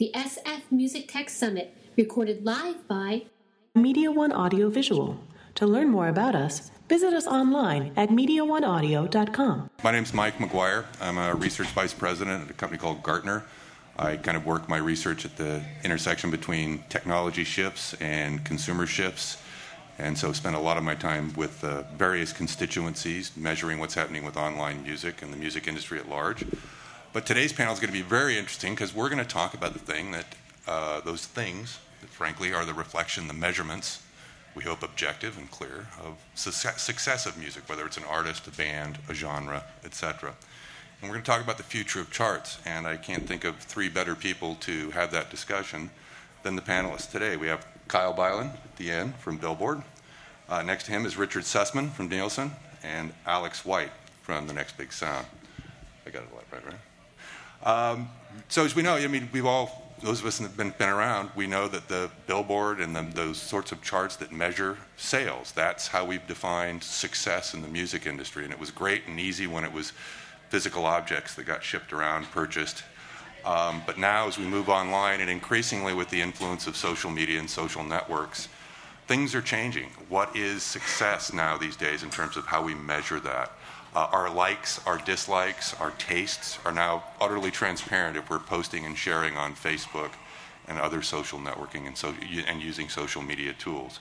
the SF Music Tech Summit, recorded live by Media One Audio Visual. To learn more about us, visit us online at MediaOneAudio.com. My name is Mike McGuire. I'm a research vice president at a company called Gartner. I kind of work my research at the intersection between technology shifts and consumer shifts. And so spend a lot of my time with uh, various constituencies, measuring what's happening with online music and the music industry at large. But today's panel is going to be very interesting because we're going to talk about the thing that uh, those things that, frankly, are the reflection, the measurements, we hope objective and clear, of success, success of music, whether it's an artist, a band, a genre, etc. And we're going to talk about the future of charts. And I can't think of three better people to have that discussion than the panelists today. We have Kyle Bylin at the end from Billboard. Uh, next to him is Richard Sussman from Nielsen and Alex White from The Next Big Sound. I got it right, right? Um, so as we know, I mean, we've all, those of us that have been, been around, we know that the Billboard and the, those sorts of charts that measure sales, that's how we've defined success in the music industry. And it was great and easy when it was physical objects that got shipped around, purchased. Um, but now, as we move online, and increasingly with the influence of social media and social networks, things are changing. What is success now these days in terms of how we measure that? Uh, our likes, our dislikes, our tastes are now utterly transparent if we're posting and sharing on Facebook and other social networking and, so, and using social media tools.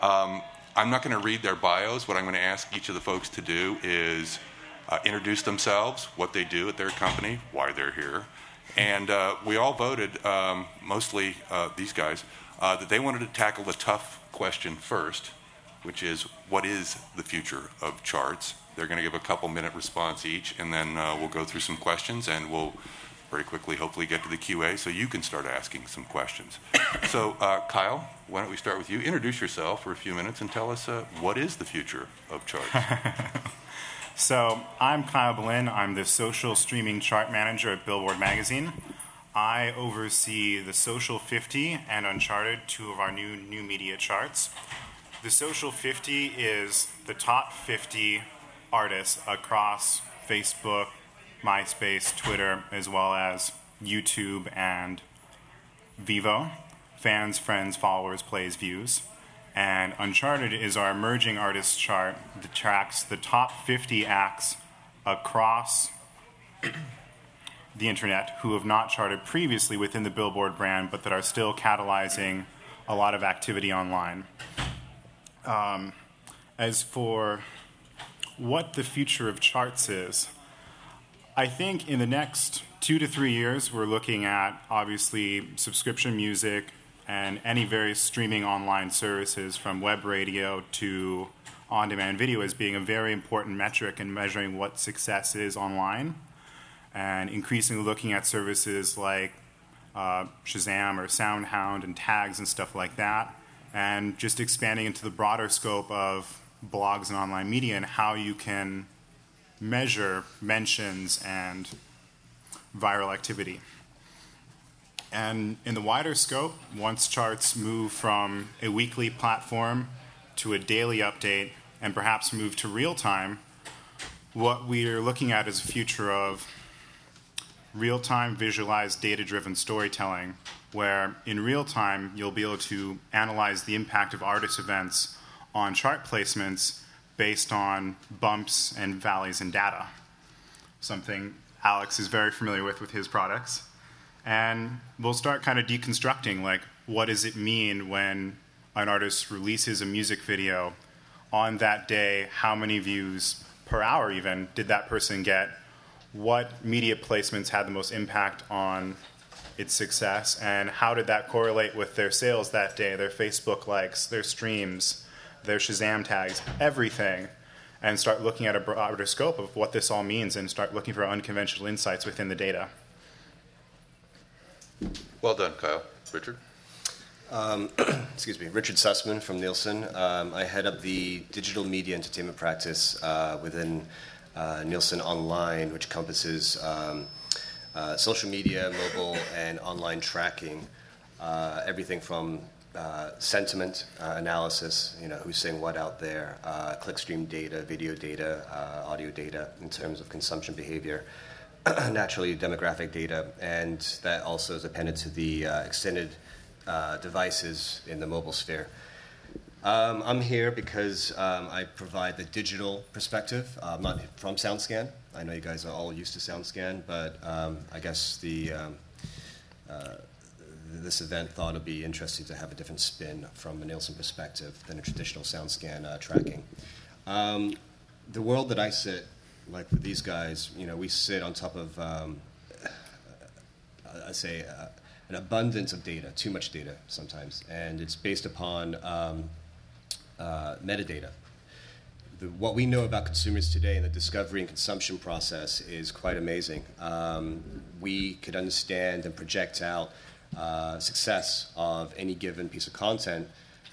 Um, I'm not going to read their bios. What I'm going to ask each of the folks to do is uh, introduce themselves, what they do at their company, why they're here. And uh, we all voted, um, mostly uh, these guys, uh, that they wanted to tackle the tough question first, which is what is the future of charts? They're going to give a couple minute response each, and then uh, we'll go through some questions, and we'll very quickly hopefully get to the QA so you can start asking some questions. so, uh, Kyle, why don't we start with you? Introduce yourself for a few minutes and tell us uh, what is the future of charts? so, I'm Kyle Bylin. I'm the social streaming chart manager at Billboard Magazine. I oversee the Social 50 and Uncharted, two of our new new media charts. The Social 50 is the top 50 artists across Facebook, MySpace, Twitter, as well as YouTube and Vevo. Fans, friends, followers, plays, views. And Uncharted is our emerging artists chart that tracks the top 50 acts across the internet who have not charted previously within the Billboard brand, but that are still catalyzing a lot of activity online. Um, as for what the future of charts is, I think in the next two to three years, we're looking at obviously subscription music and any various streaming online services from web radio to on demand video as being a very important metric in measuring what success is online. And increasingly looking at services like uh, Shazam or SoundHound and tags and stuff like that, and just expanding into the broader scope of blogs and online media and how you can measure mentions and viral activity. And in the wider scope, once charts move from a weekly platform to a daily update and perhaps move to real time, what we are looking at is a future of real time visualized data driven storytelling, where in real time you'll be able to analyze the impact of artist events on chart placements based on bumps and valleys in data. Something Alex is very familiar with with his products. And we'll start kind of deconstructing like, what does it mean when an artist releases a music video on that day? How many views per hour, even, did that person get? what media placements had the most impact on its success and how did that correlate with their sales that day, their Facebook likes, their streams, their Shazam tags, everything, and start looking at a broader scope of what this all means and start looking for unconventional insights within the data. Well done, Kyle. Richard? Um, excuse me, Richard Sussman from Nielsen. Um, I head up the digital media entertainment practice uh, within uh, Nielsen Online, which encompasses um, uh, social media, mobile, and online tracking. Uh, everything from uh, sentiment uh, analysis, you know, who's saying what out there, uh, clickstream data, video data, audio data in terms of consumption behavior, naturally demographic data, and that also is appended to the uh, extended uh, devices in the mobile sphere. Um, I'm here because um, I provide the digital perspective. Uh, I'm not from SoundScan. I know you guys are all used to SoundScan, but um, I guess the um, uh, this event thought it'd be interesting to have a different spin from a Nielsen perspective than a traditional SoundScan uh, tracking. Um, the world that I sit, like with these guys, you know, we sit on top of, um, I say, uh, an abundance of data, too much data sometimes, and it's based upon um, uh, metadata. The, what we know about consumers today in the discovery and consumption process is quite amazing. Um, we could understand and project out uh, success of any given piece of content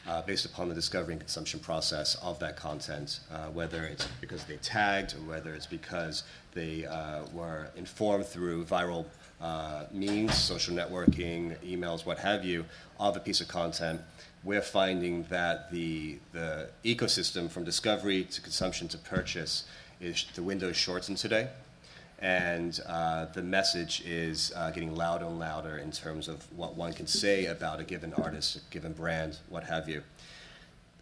uh, based upon the discovery and consumption process of that content, uh, whether it's because they tagged or whether it's because they uh, were informed through viral uh, means, social networking, emails, what have you, of a piece of content. We're finding that the, the ecosystem from discovery to consumption to purchase is the window is shortened today and uh, the message is uh, getting louder and louder in terms of what one can say about a given artist, a given brand, what have you.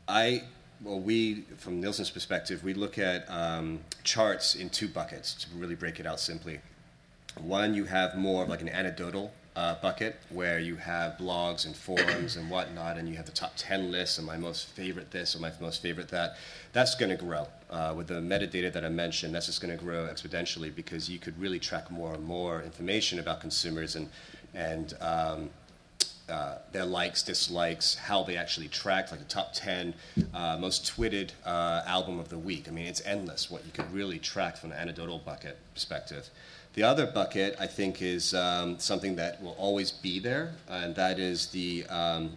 I, well, we, from Nielsen's perspective, we look at um, charts in two buckets to really break it out simply. One, you have more of like an anecdotal uh, bucket where you have blogs and forums and whatnot, and you have the top 10 lists and my most favorite this or my most favorite that. That's going to grow. Uh, with the metadata that I mentioned, that's just going to grow exponentially because you could really track more and more information about consumers and, and um, uh, their likes, dislikes, how they actually track, like the top 10 uh, most tweeted uh, album of the week. I mean, it's endless what you could really track from an anecdotal bucket perspective. The other bucket, I think, is um, something that will always be there, and that is the, um,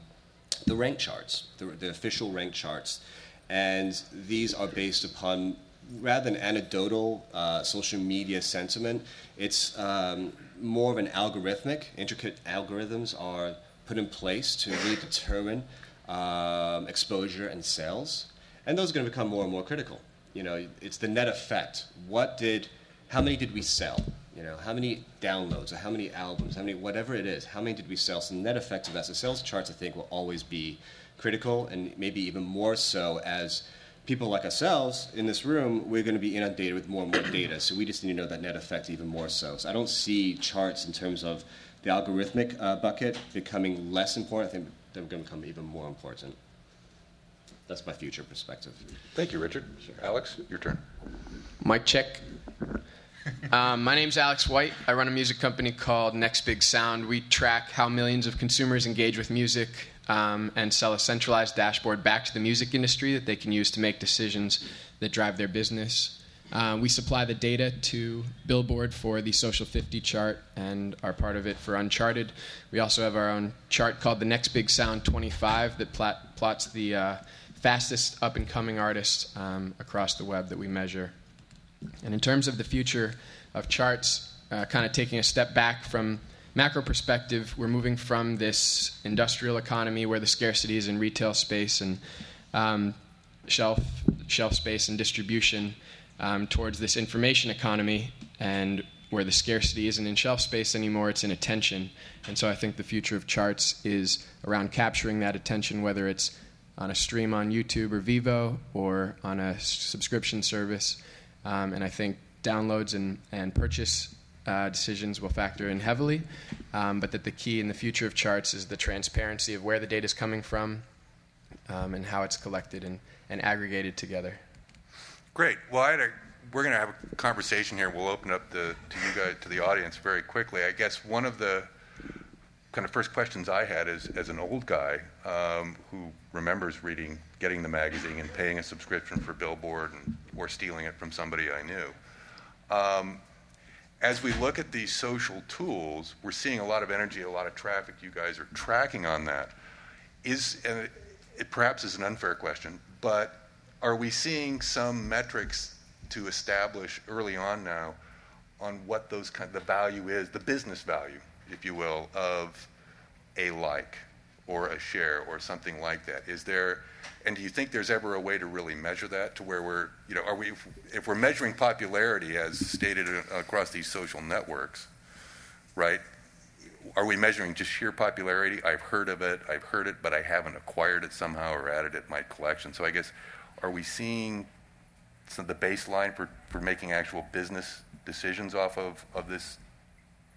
the rank charts, the, the, official rank charts. And these are based upon, rather than anecdotal uh, social media sentiment, it's um, more of an algorithmic, intricate algorithms are put in place to really determine um, exposure and sales. And those are going to become more and more critical. You know, it's the net effect. What did, how many did we sell? You know, how many downloads or how many albums, how many, whatever it is, how many did we sell? So the net effect of that, so sales charts, I think, will always be critical and maybe even more so as people like ourselves in this room, we're going to be inundated with more and more data. So we just need to know that net effect even more so. So I don't see charts in terms of the algorithmic uh, bucket becoming less important. I think they're going to become even more important. That's my future perspective. Thank you, Richard. Sure. Alex, your turn. Mic check. Um, my name's Alex White. I run a music company called Next Big Sound. We track how millions of consumers engage with music um, and sell a centralized dashboard back to the music industry that they can use to make decisions that drive their business. Uh, we supply the data to Billboard for the Social 50 chart and are part of it for Uncharted. We also have our own chart called the Next Big Sound 25 that plot, plots the uh, fastest up and coming artists um, across the web that we measure. And in terms of the future of charts, uh, kind of taking a step back from macro perspective, we're moving from this industrial economy where the scarcity is in retail space and um, shelf shelf space and distribution um, towards this information economy and where the scarcity isn't in shelf space anymore, it's in attention. And so I think the future of charts is around capturing that attention, whether it's on a stream on YouTube or Vevo or on a subscription service. Um, and I think downloads and, and purchase uh, decisions will factor in heavily, um, but that the key in the future of charts is the transparency of where the data is coming from um, and how it's collected and, and aggregated together. Great. Well, a, we're going to have a conversation here. We'll open up the, to you guys, to the audience very quickly. I guess one of the kind of first questions I had is, as an old guy um, who remembers reading, getting the magazine and paying a subscription for Billboard and, or stealing it from somebody I knew. Um, as we look at these social tools, we're seeing a lot of energy, a lot of traffic. You guys are tracking on that. Is and it perhaps is an unfair question, but are we seeing some metrics to establish early on now on what those kind the value is, the business value, if you will, of a like? or a share or something like that. Is there, and do you think there's ever a way to really measure that to where we're, you know, are we, if, if we're measuring popularity as stated across these social networks, right? Are we measuring just sheer popularity? I've heard of it, I've heard it, but I haven't acquired it somehow or added it to my collection. So I guess, are we seeing some, the baseline for, for making actual business decisions off of, of this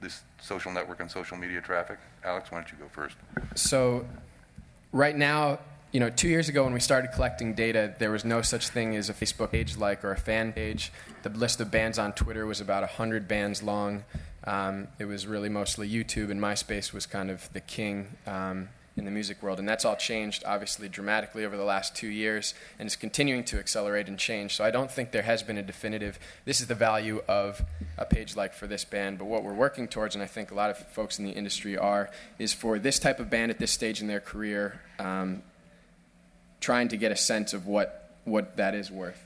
this social network and social media traffic? Alex, why don't you go first? So, right now, you know, two years ago when we started collecting data, there was no such thing as a Facebook page like or a fan page. The list of bands on Twitter was about 100 bands long. Um, it was really mostly YouTube, and MySpace was kind of the king. Um, in the music world. And that's all changed, obviously, dramatically over the last two years and is continuing to accelerate and change. So I don't think there has been a definitive, this is the value of a page like for this band. But what we're working towards, and I think a lot of folks in the industry are, is for this type of band at this stage in their career, um, trying to get a sense of what, what that is worth.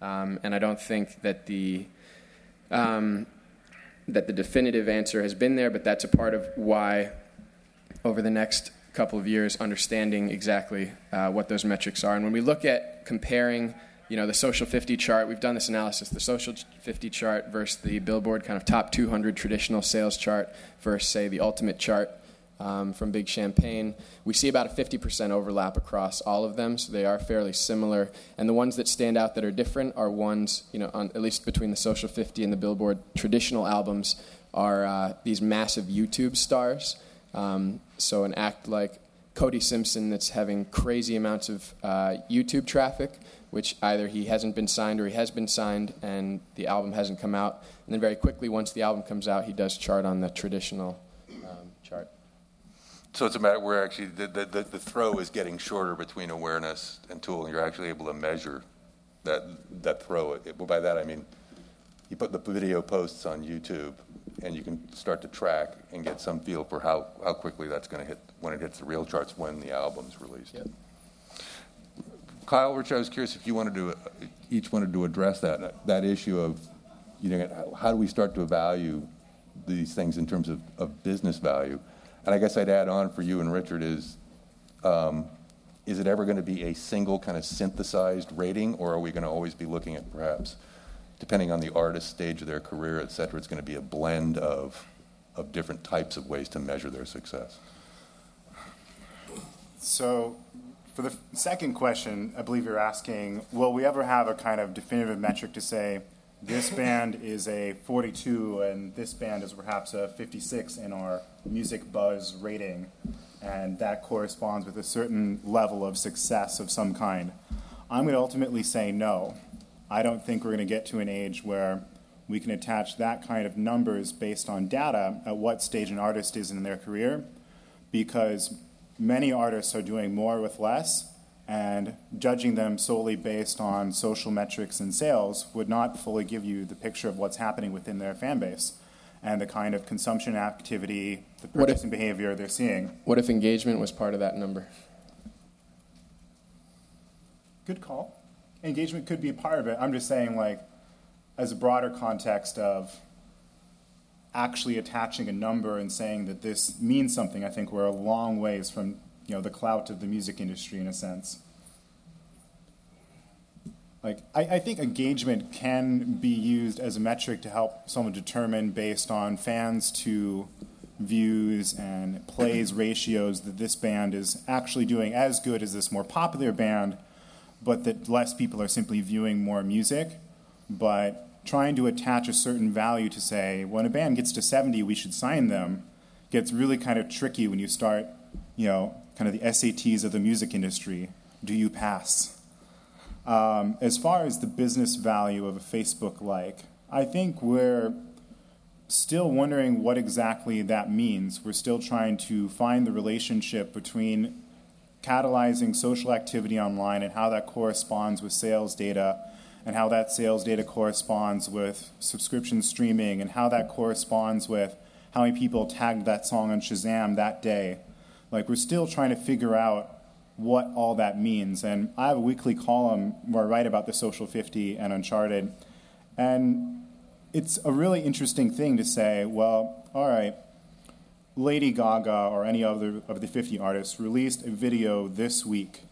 Um, and I don't think that the. Um, that the definitive answer has been there, but that's a part of why over the next couple of years understanding exactly uh, what those metrics are. And when we look at comparing, you know, the social 50 chart, we've done this analysis, the social 50 chart versus the Billboard kind of top 200 traditional sales chart versus, say, the ultimate chart um, from Big Champagne. We see about a 50% overlap across all of them, so they are fairly similar. And the ones that stand out that are different are ones, you know, on, at least between the social 50 and the Billboard traditional albums, are uh, these massive YouTube stars. Um, so an act like Cody Simpson that's having crazy amounts of uh, YouTube traffic, which either he hasn't been signed or he has been signed and the album hasn't come out. And then very quickly, once the album comes out, he does chart on the traditional um, chart. So it's a matter where actually the, the, the, throw is getting shorter between awareness and tool, and you're actually able to measure that, that throw. Well, by that I mean you put the video posts on YouTube and you can start to track and get some feel for how, how quickly that's going to hit when it hits the real charts when the album's released. Yep. Kyle, Rich, I was curious if you wanted to each wanted to address that that issue of you know how do we start to value these things in terms of, of business value, and I guess I'd add on for you and Richard is. Um, is it ever going to be a single kind of synthesized rating, or are we going to always be looking at perhaps depending on the artist stage of their career, et cetera, it's going to be a blend of, of different types of ways to measure their success. So, for the second question, I believe you're asking will we ever have a kind of definitive metric to say this band is a 42 and this band is perhaps a 56 in our music buzz rating, and that corresponds with a certain level of success of some kind? I'm going to ultimately say no. I don't think we're going to get to an age where we can attach that kind of numbers based on data at what stage an artist is in their career because many artists are doing more with less and judging them solely based on social metrics and sales would not fully give you the picture of what's happening within their fan base and the kind of consumption activity, the purchasing if, behavior they're seeing. What if engagement was part of that number? Good call engagement could be a part of it. I'm just saying, like, as a broader context of actually attaching a number and saying that this means something, I think we're a long ways from you know the Klout of the music industry in a sense. Like, I, I think engagement can be used as a metric to help someone determine based on fans to views and plays ratios that this band is actually doing as good as this more popular band but that less people are simply viewing more music, but trying to attach a certain value to say, when a band gets to 70, we should sign them, gets really kind of tricky when you start, you know, kind of the SATs of the music industry. Do you pass? Um, as far as the business value of a Facebook like, I think we're still wondering what exactly that means. We're still trying to find the relationship between catalyzing social activity online and how that corresponds with sales data and how that sales data corresponds with subscription streaming and how that corresponds with how many people tagged that song on Shazam that day. Like, we're still trying to figure out what all that means. And I have a weekly column where I write about the Social 50 and Uncharted. And it's a really interesting thing to say, well, all right, Lady Gaga or any other of the 50 artists released a video this week.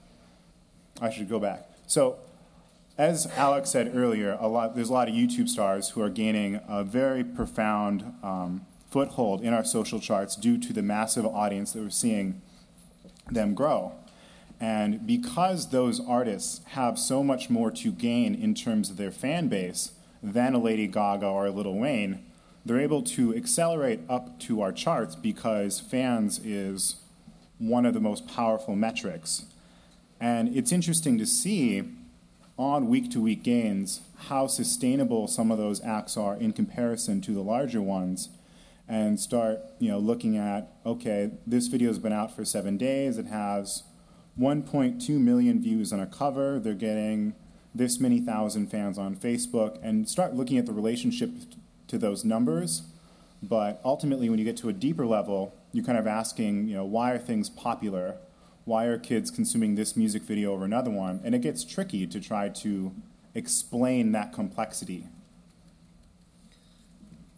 I should go back. So, as Alex said earlier, a lot, there's a lot of YouTube stars who are gaining a very profound um, foothold in our social charts due to the massive audience that we're seeing them grow. And because those artists have so much more to gain in terms of their fan base than a Lady Gaga or a Lil Wayne, they're able to accelerate up to our charts because fans is one of the most powerful metrics. And it's interesting to see on week to week gains how sustainable some of those acts are in comparison to the larger ones and start you know looking at okay this video's been out for seven days it has 1.2 million views on a cover they're getting this many thousand fans on facebook and start looking at the relationship to those numbers but ultimately when you get to a deeper level you're kind of asking you know why are things popular why are kids consuming this music video over another one? And it gets tricky to try to explain that complexity.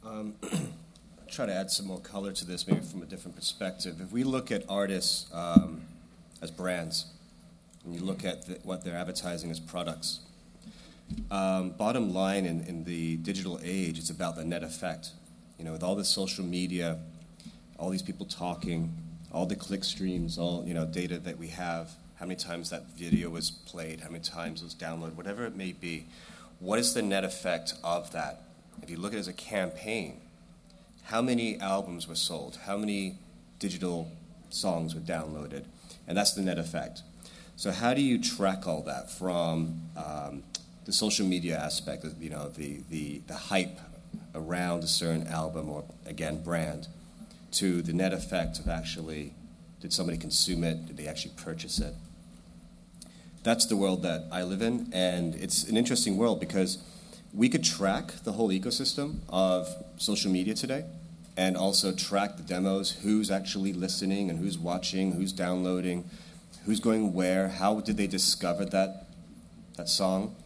Um, try to add some more color to this, maybe from a different perspective. If we look at artists um, as brands, and you look at the, what they're advertising as products, um, bottom line in, in the digital age, it's about the net effect. You know, with all this social media, all these people talking, all the click streams, all you know data that we have, how many times that video was played, how many times it was downloaded, whatever it may be. What is the net effect of that? If you look at it as a campaign, how many albums were sold? How many digital songs were downloaded? And that's the net effect. So how do you track all that from um, the social media aspect, you know, the, the, the hype around a certain album or, again, brand? to the net effect of actually did somebody consume it? Did they actually purchase it? That's the world that I live in, and it's an interesting world because we could track the whole ecosystem of social media today and also track the demos who's actually listening and who's watching, who's downloading, who's going where, how did they discover that, that song.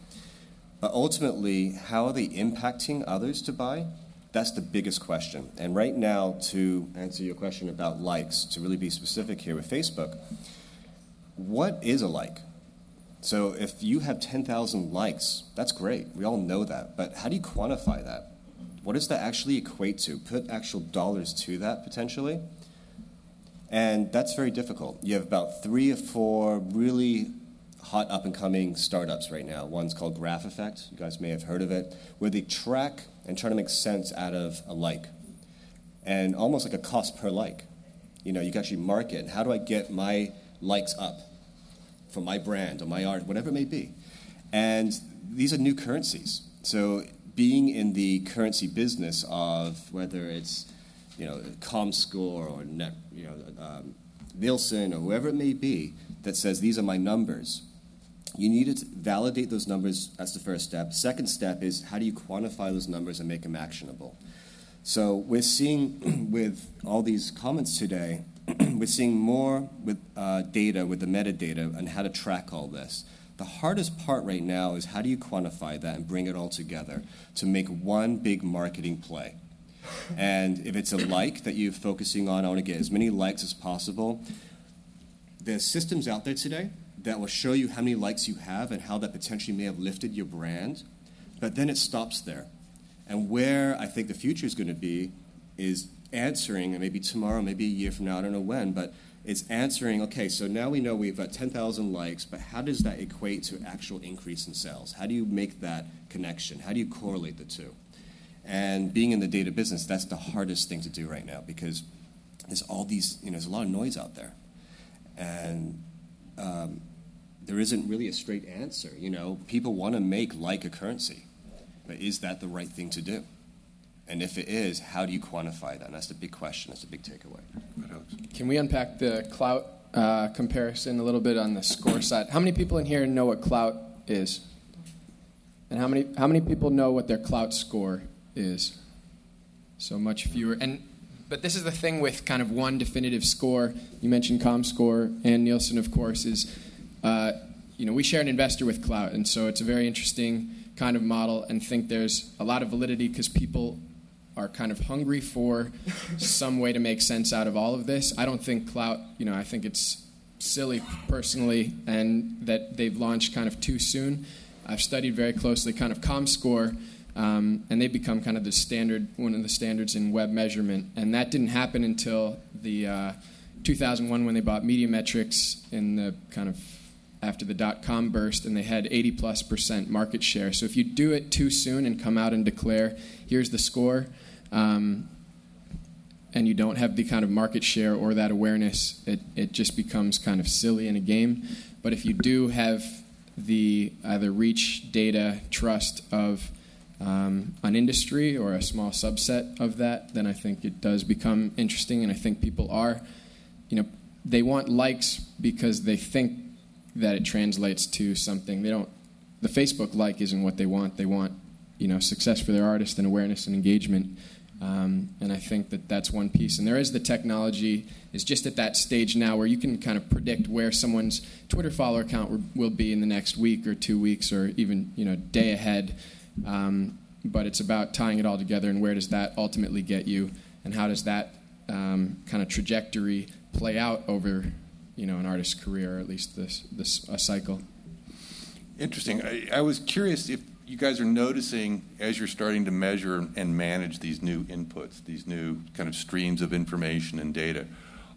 But ultimately, how are they impacting others to buy? That's the biggest question. And right now, to answer your question about likes, to really be specific here with Facebook, what is a like? So if you have 10,000 likes, that's great. We all know that. But how do you quantify that? What does that actually equate to? Put actual dollars to that potentially. And that's very difficult. You have about three or four really hot up and coming startups right now. One's called Graph Effect. You guys may have heard of it, where they track and try to make sense out of a like, and almost like a cost per like. You know, you can actually market. How do I get my likes up for my brand or my art, whatever it may be? And these are new currencies. So being in the currency business of whether it's you know ComScore or net, you know um, Nielsen or whoever it may be that says these are my numbers you need to validate those numbers. That's the first step. Second step is how do you quantify those numbers and make them actionable? So we're seeing with all these comments today, we're seeing more with uh, data, with the metadata, and how to track all this. The hardest part right now is how do you quantify that and bring it all together to make one big marketing play. And if it's a like that you're focusing on, I want to get as many likes as possible. There's systems out there today that will show you how many likes you have and how that potentially may have lifted your brand. But then it stops there. And where I think the future is going to be is answering, and maybe tomorrow, maybe a year from now, I don't know when, but it's answering, okay, so now we know we've got 10,000 likes, but how does that equate to actual increase in sales? How do you make that connection? How do you correlate the two? And being in the data business, that's the hardest thing to do right now because there's all these, you know, there's a lot of noise out there. And um, there isn't really a straight answer. You know, people want to make like a currency, but is that the right thing to do? And if it is, how do you quantify that? And that's the big question. That's the big takeaway. Can we unpack the Klout uh, comparison a little bit on the score side? How many people in here know what Klout is? And how many how many people know what their Klout score is? So much fewer. And but this is the thing with kind of one definitive score. You mentioned ComScore and Nielsen, of course, is uh, you know, we share an investor with Klout, and so it's a very interesting kind of model and think there's a lot of validity because people are kind of hungry for some way to make sense out of all of this. I don't think Klout, you know, I think it's silly personally, and that they've launched kind of too soon. I've studied very closely kind of ComScore, um, and they've become kind of the standard, one of the standards in web measurement, and that didn't happen until the uh, 2001 when they bought Media-Metrix in the kind of after the dot com burst, and they had 80 plus percent market share. So if you do it too soon and come out and declare, here's the score, um, and you don't have the kind of market share or that awareness, it, it just becomes kind of silly in a game. But if you do have the either reach, data, trust of um, an industry or a small subset of that, then I think it does become interesting. And I think people are, you know, they want likes because they think that it translates to something. They don't. The Facebook like isn't what they want. They want, you know, success for their artist and awareness and engagement. Um, and I think that that's one piece. And there is the technology is just at that stage now where you can kind of predict where someone's Twitter follower count will be in the next week or two weeks or even you know day ahead. Um, but it's about tying it all together and where does that ultimately get you, and how does that um, kind of trajectory play out over you know an artist's career, or at least this this a cycle. Interesting. I, I was curious if you guys are noticing as you're starting to measure and manage these new inputs, these new kind of streams of information and data.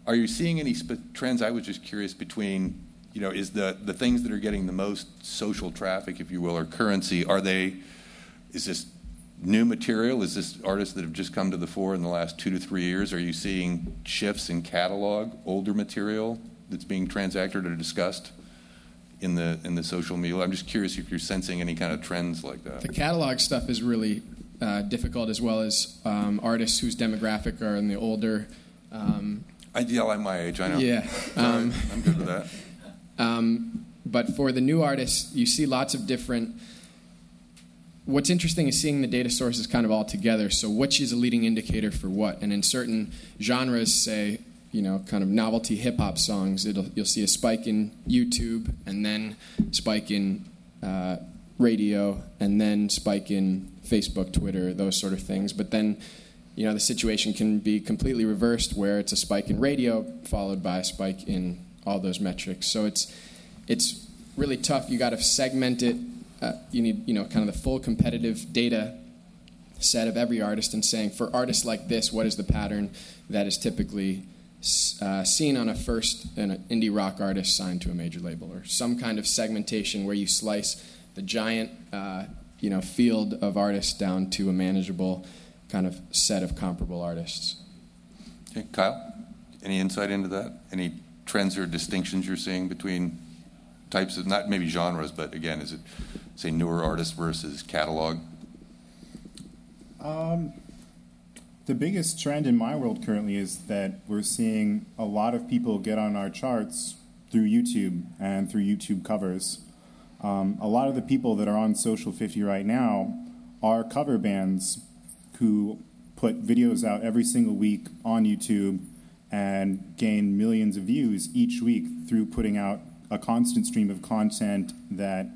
Are you seeing any sp- trends? I was just curious between, you know, is the the things that are getting the most social traffic, if you will, or currency, are they? Is this new material? Is this artists that have just come to the fore in the last two to three years? Are you seeing shifts in catalog, older material that's being transacted or discussed in the in the social media? I'm just curious if you're sensing any kind of trends like that. The catalog stuff is really uh, difficult, as well as um, artists whose demographic are in the older. Um, I yell at my age. I know. Yeah, um, I'm good with that. Um, but for the new artists, you see lots of different. What's interesting is seeing the data sources kind of all together. So, which is a leading indicator for what? And in certain genres, say you know, kind of novelty hip hop songs, it'll, you'll see a spike in YouTube and then spike in uh, radio and then spike in Facebook, Twitter, those sort of things. But then, you know, the situation can be completely reversed where it's a spike in radio followed by a spike in all those metrics. So it's it's really tough. You got to segment it. Uh, you need you know kind of the full competitive data set of every artist and saying for artists like this, what is the pattern that is typically uh, seen on a first an indie rock artist signed to a major label, or some kind of segmentation where you slice the giant uh, you know field of artists down to a manageable kind of set of comparable artists. Okay, Kyle, any insight into that? Any trends or distinctions you're seeing between types of not maybe genres, but again, is it say newer artists versus catalog? Um, the biggest trend in my world currently is that we're seeing a lot of people get on our charts through YouTube and through YouTube covers. Um, a lot of the people that are on Social 50 right now are cover bands who put videos out every single week on YouTube and gain millions of views each week through putting out a constant stream of content that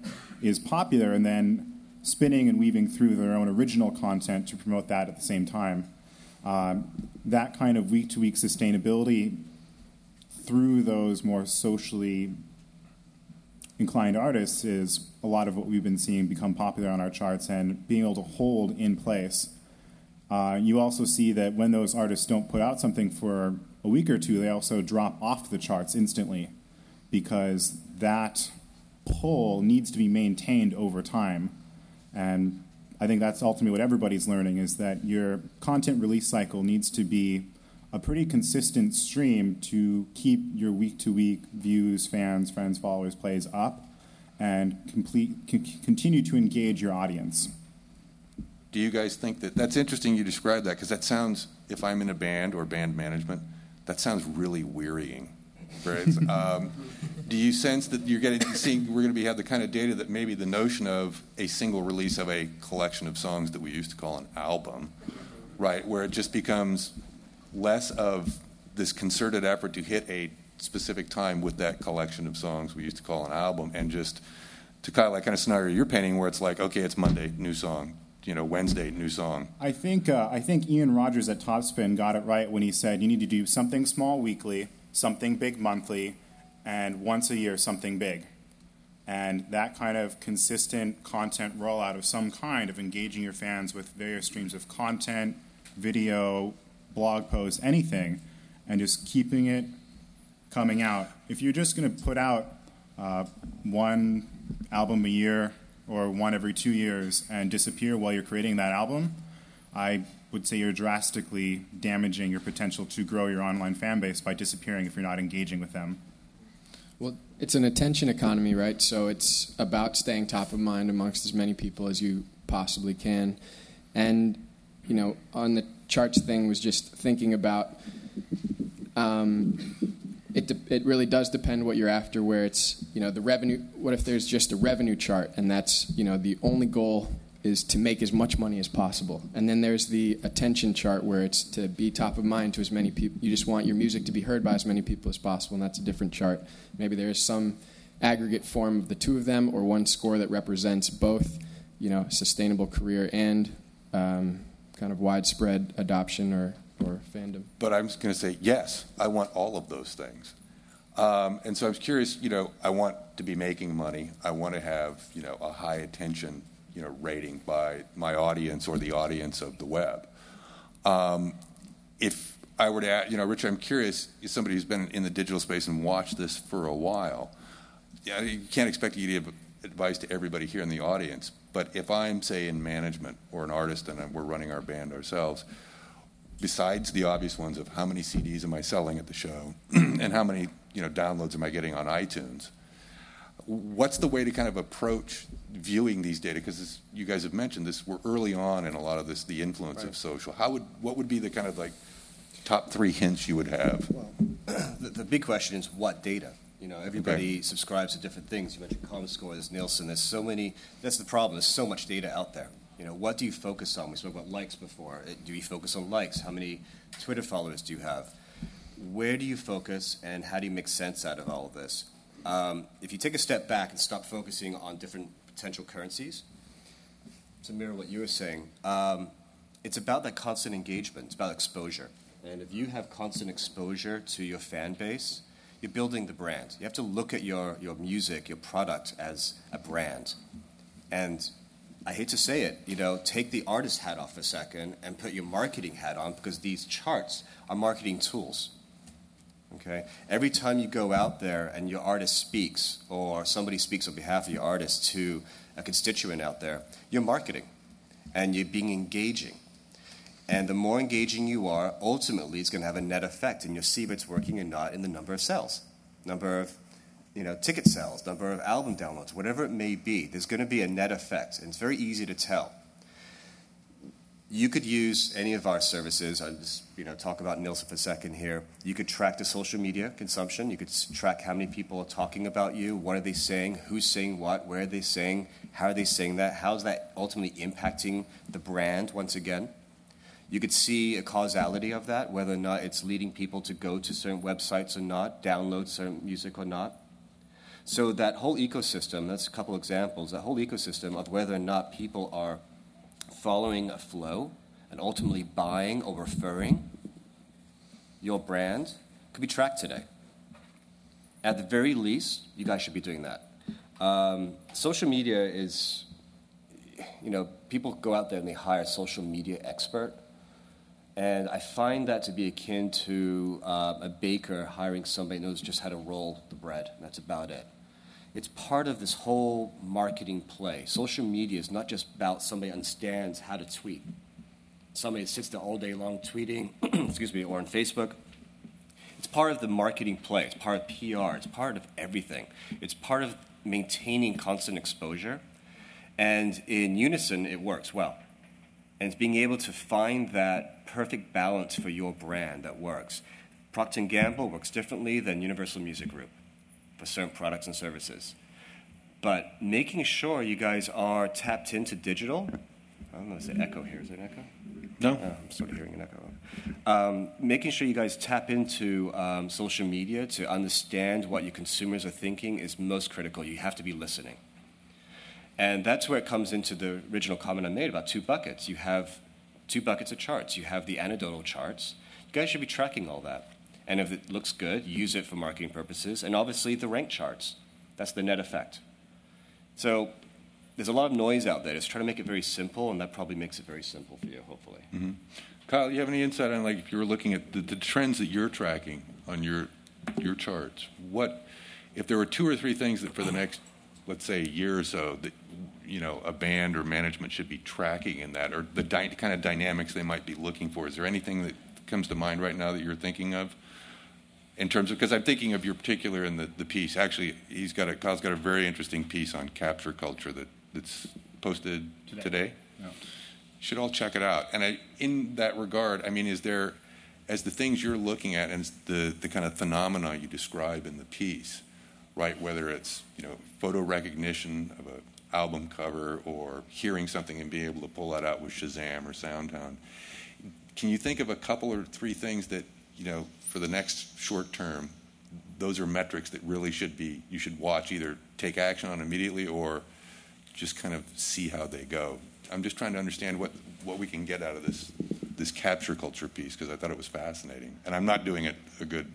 is popular and then spinning and weaving through their own original content to promote that at the same time. Um, that kind of week to week sustainability through those more socially inclined artists is a lot of what we've been seeing become popular on our charts and being able to hold in place. Uh, you also see that when those artists don't put out something for a week or two, they also drop off the charts instantly because that pull needs to be maintained over time. And I think that's ultimately what everybody's learning is that your content release cycle needs to be a pretty consistent stream to keep your week to week views, fans, friends, followers, plays up and complete, c- continue to engage your audience. Do you guys think that that's interesting you describe that because that sounds, if I'm in a band or band management, that sounds really wearying. Right? um, do you sense that you're getting seeing we're going to be have the kind of data that maybe the notion of a single release of a collection of songs that we used to call an album, right, where it just becomes less of this concerted effort to hit a specific time with that collection of songs we used to call an album, and just to kind of like kind of scenario you're painting where it's like, okay, it's Monday, new song, you know, Wednesday, new song. I think uh, I think Ian Rogers at Topspin got it right when he said you need to do something small weekly, something big monthly, and once a year something big. And that kind of consistent content rollout of some kind of engaging your fans with various streams of content, video, blog posts, anything, and just keeping it coming out. If you're just going to put out uh, one album a year or one every two years and disappear while you're creating that album, I would say you're drastically damaging your potential to grow your online fan base by disappearing if you're not engaging with them. Well, it's an attention economy, right? So it's about staying top of mind amongst as many people as you possibly can. And, you know, on the charts thing was just thinking about um, it, de- it really does depend what you're after where it's you know the revenue what if there's just a revenue chart and that's you know the only goal is to make as much money as possible and then there's the attention chart where it's to be top of mind to as many people you just want your music to be heard by as many people as possible and that's a different chart maybe there is some aggregate form of the two of them or one score that represents both you know sustainable career and um, kind of widespread adoption or or fandom. But I'm just going to say yes. I want all of those things. Um, and so I was curious. You know, I want to be making money. I want to have you know a high attention you know rating by my audience or the audience of the web. Um, if I were to, add, you know, Richard, I'm curious. As somebody who's been in the digital space and watched this for a while, yeah, you can't expect you to give advice to everybody here in the audience. But if I'm, say, in management or an artist and we're running our band ourselves, besides the obvious ones of how many CDs am I selling at the show and how many you know downloads am I getting on iTunes, what's the way to kind of approach viewing these data? Because you guys have mentioned this, we're early on in a lot of this, the influence right. of social. How would what would be the kind of like top three hints you would have? Well, the, the big question is what data. You know, everybody okay. subscribes to different things. You mentioned ComScore, there's Nielsen. There's so many. That's the problem. There's so much data out there. You know, what do you focus on? We spoke about likes before. Do you focus on likes? How many Twitter followers do you have? Where do you focus, and how do you make sense out of all of this? Um, if you take a step back and stop focusing on different potential currencies, to mirror what you were saying, um, it's about that constant engagement. It's about exposure. And if you have constant exposure to your fan base, you're building the brand. You have to look at your, your music, your product as a brand. And I hate to say it, you know, take the artist hat off for a second and put your marketing hat on because these charts are marketing tools. Okay? Every time you go out there and your artist speaks or somebody speaks on behalf of your artist to a constituent out there, you're marketing and you're being engaging. And the more engaging you are, ultimately, it's going to have a net effect, and you'll see if it's working or not in the number of sales, number of you know, ticket sales, number of album downloads, whatever it may be, there's going to be a net effect, and it's very easy to tell. You could use any of our services. I'll just you know talk about Nielsen for a second here. You could track the social media consumption. You could track how many people are talking about you. What are they saying? Who's saying what? Where are they saying? How are they saying that? How is that ultimately impacting the brand? Once again, you could see a causality of that, whether or not it's leading people to go to certain websites or not, download certain music or not. So that whole ecosystem, that's a couple examples, that whole ecosystem of whether or not people are following a flow and ultimately buying or referring your brand could be tracked today. At the very least, you guys should be doing that. Um, social media is, you know, people go out there and they hire a social media expert. And I find that to be akin to uh, a baker hiring somebody who knows just how to roll the bread. That's about it it's part of this whole marketing play. Social media is not just about somebody understands how to tweet. Somebody sits there all day long tweeting, excuse me, or on Facebook. It's part of the marketing play. It's part of PR. It's part of everything. It's part of maintaining constant exposure. And in unison, it works well. And it's being able to find that perfect balance for your brand that works. Procter & Gamble works differently than Universal Music Group certain products and services. But making sure you guys are tapped into digital. I don't know, is it echo here? Is it echo? No. Oh, I'm sort of hearing an echo. Um, making sure you guys tap into um, social media to understand what your consumers are thinking is most critical. You have to be listening. And that's where it comes into the original comment I made about two buckets. You have two buckets of charts. You have the anecdotal charts. You guys should be tracking all that. And if it looks good, use it for marketing purposes. And obviously, the rank charts. That's the net effect. So there's a lot of noise out there. Just try to make it very simple, and that probably makes it very simple for you, hopefully. Mm-hmm. Kyle, you have any insight on like if you were looking at the, the trends that you're tracking on your your charts? What if there were two or three things that for the next, let's say, year or so that you know a band or management should be tracking in that, or the kind of dynamics they might be looking for? Is there anything that comes to mind right now that you're thinking of? In terms of, because I'm thinking of your particular in the, the piece. Actually, he's got a Kyle's got a very interesting piece on capture culture that, that's posted today. today. Yeah. Should all check it out. And I, in that regard, I mean, is there, as the things you're looking at and the the kind of phenomena you describe in the piece, right? Whether it's you know photo recognition of a album cover or hearing something and being able to pull that out with Shazam or SoundHound. Can you think of a couple or three things that you know for the next short term? Those are metrics that really should be you should watch either take action on immediately or just kind of see how they go. I'm just trying to understand what what we can get out of this this capture culture piece because I thought it was fascinating, and I'm not doing it a good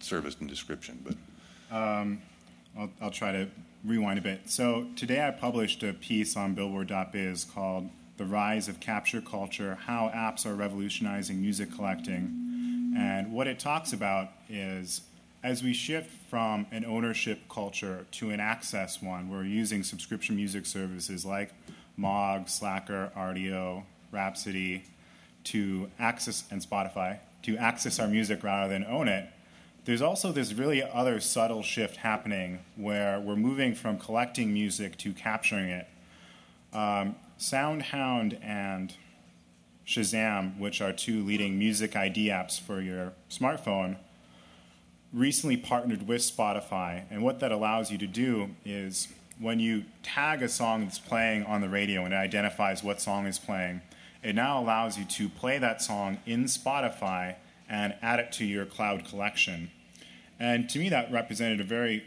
service and description, but. Um, I'll, I'll try to rewind a bit. So today I published a piece on Billboard.biz called "The Rise of Capture Culture: How Apps Are Revolutionizing Music Collecting," and what it talks about is as we shift from an ownership culture to an access one, we're using subscription music services like Mog, Slacker, Rdio, Rhapsody to access and Spotify to access our music rather than own it there's also this really other subtle shift happening where we're moving from collecting music to capturing it. Um, SoundHound and Shazam, which are two leading music ID apps for your smartphone, recently partnered with Spotify. And what that allows you to do is when you tag a song that's playing on the radio and it identifies what song is playing, it now allows you to play that song in Spotify and add it to your cloud collection. And to me, that represented a very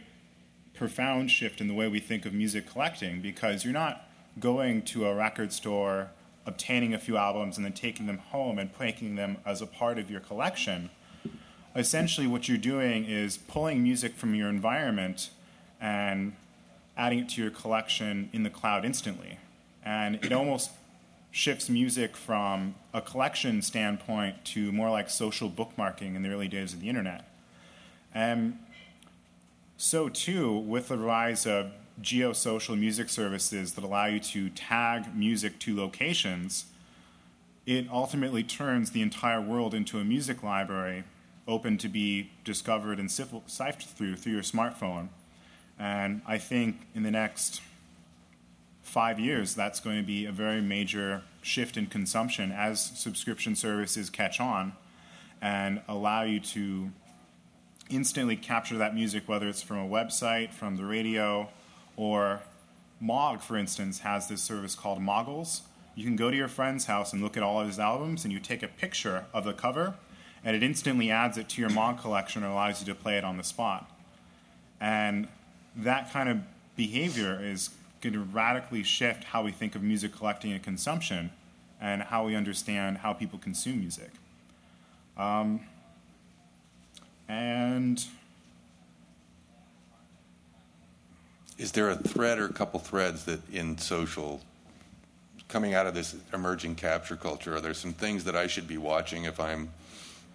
profound shift in the way we think of music collecting because you're not going to a record store, obtaining a few albums, and then taking them home and making them as a part of your collection. Essentially, what you're doing is pulling music from your environment and adding it to your collection in the cloud instantly. And it almost shifts music from a collection standpoint to more like social bookmarking in the early days of the internet. And so, too, with the rise of geosocial music services that allow you to tag music to locations, it ultimately turns the entire world into a music library open to be discovered and sifted through through your smartphone. And I think in the next five years, that's going to be a very major shift in consumption as subscription services catch on and allow you to instantly capture that music, whether it's from a website, from the radio, or Mog, for instance, has this service called Moggles. You can go to your friend's house and look at all of his albums, and you take a picture of the cover, and it instantly adds it to your Mog collection and allows you to play it on the spot. And that kind of behavior is going to radically shift how we think of music collecting and consumption and how we understand how people consume music. Um, and is there a thread or a couple threads that in social coming out of this emerging capture culture are there some things that i should be watching if i'm